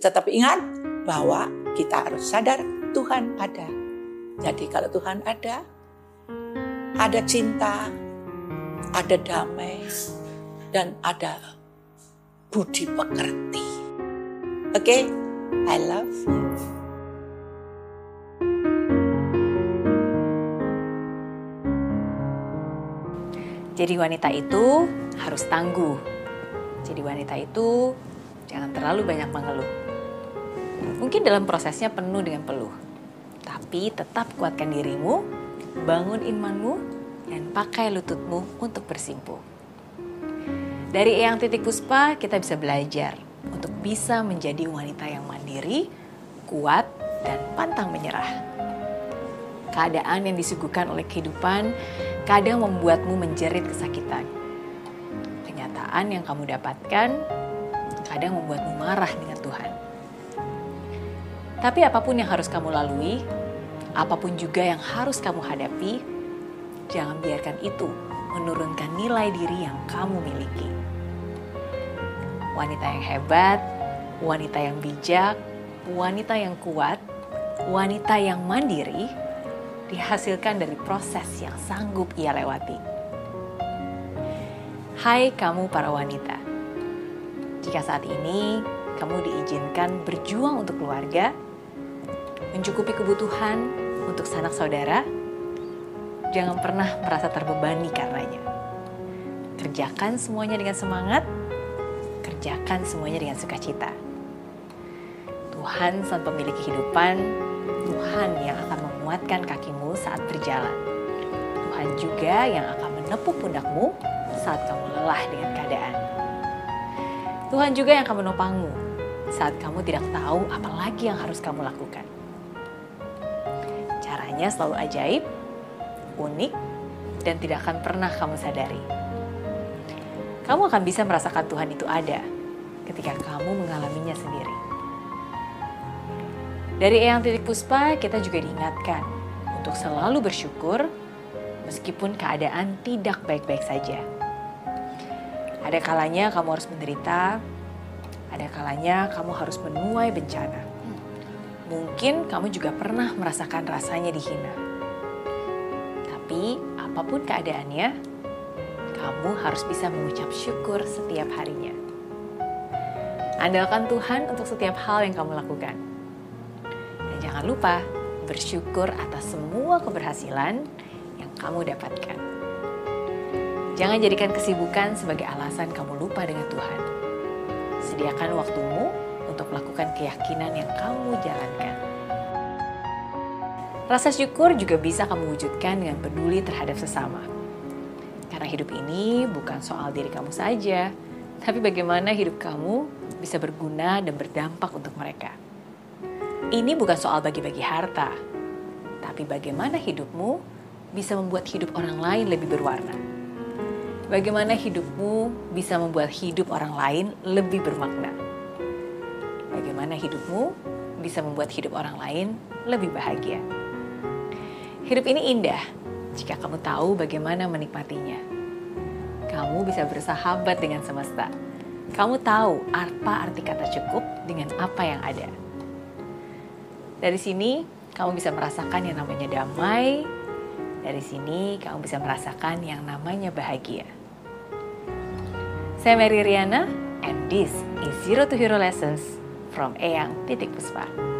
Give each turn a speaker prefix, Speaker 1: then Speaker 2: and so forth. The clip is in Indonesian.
Speaker 1: tetap ingat bahwa kita harus sadar Tuhan ada. Jadi kalau Tuhan ada, ada cinta, ada damai, dan ada budi pekerti. Oke, okay? I love you.
Speaker 2: Jadi wanita itu harus tangguh. Jadi wanita itu jangan terlalu banyak mengeluh. Mungkin dalam prosesnya penuh dengan peluh. Tapi tetap kuatkan dirimu, bangun imanmu, dan pakai lututmu untuk bersimpuh. Dari Eyang Titik Puspa kita bisa belajar untuk bisa menjadi wanita yang mandiri, kuat, dan pantang menyerah. Keadaan yang disuguhkan oleh kehidupan kadang membuatmu menjerit kesakitan. Kenyataan yang kamu dapatkan kadang membuatmu marah dengan Tuhan. Tapi apa pun yang harus kamu lalui, apa pun juga yang harus kamu hadapi, jangan biarkan itu menurunkan nilai diri yang kamu miliki. Wanita yang hebat, wanita yang bijak, wanita yang kuat, wanita yang mandiri, dihasilkan dari proses yang sanggup ia lewati. Hai kamu para wanita, jika saat ini kamu diizinkan berjuang untuk keluarga, mencukupi kebutuhan untuk sanak saudara, jangan pernah merasa terbebani karenanya. Kerjakan semuanya dengan semangat, kerjakan semuanya dengan sukacita. Tuhan sang pemilik kehidupan, Tuhan yang akan menguatkan kakimu saat berjalan. Tuhan juga yang akan menepuk pundakmu saat kamu lelah dengan keadaan. Tuhan juga yang akan menopangmu saat kamu tidak tahu apa lagi yang harus kamu lakukan. Caranya selalu ajaib, unik, dan tidak akan pernah kamu sadari. Kamu akan bisa merasakan Tuhan itu ada ketika kamu mengalaminya sendiri. Dari Eyang Titik Puspa, kita juga diingatkan untuk selalu bersyukur meskipun keadaan tidak baik-baik saja. Ada kalanya kamu harus menderita, ada kalanya kamu harus menuai bencana. Mungkin kamu juga pernah merasakan rasanya dihina. Tapi apa pun keadaannya, kamu harus bisa mengucap syukur setiap harinya. Andalkan Tuhan untuk setiap hal yang kamu lakukan jangan lupa bersyukur atas semua keberhasilan yang kamu dapatkan. Jangan jadikan kesibukan sebagai alasan kamu lupa dengan Tuhan. Sediakan waktumu untuk melakukan keyakinan yang kamu jalankan. Rasa syukur juga bisa kamu wujudkan dengan peduli terhadap sesama. Karena hidup ini bukan soal diri kamu saja, tapi bagaimana hidup kamu bisa berguna dan berdampak untuk mereka. Ini bukan soal bagi-bagi harta, tapi bagaimana hidupmu bisa membuat hidup orang lain lebih berwarna. Bagaimana hidupmu bisa membuat hidup orang lain lebih bermakna. Bagaimana hidupmu bisa membuat hidup orang lain lebih bahagia. Hidup ini indah jika kamu tahu bagaimana menikmatinya. Kamu bisa bersahabat dengan semesta. Kamu tahu apa arti kata cukup dengan apa yang ada. Dari sini kamu bisa merasakan yang namanya damai. Dari sini kamu bisa merasakan yang namanya bahagia. Saya Mary Riana and this is Zero to Hero Lessons from Eyang Titik Puspa.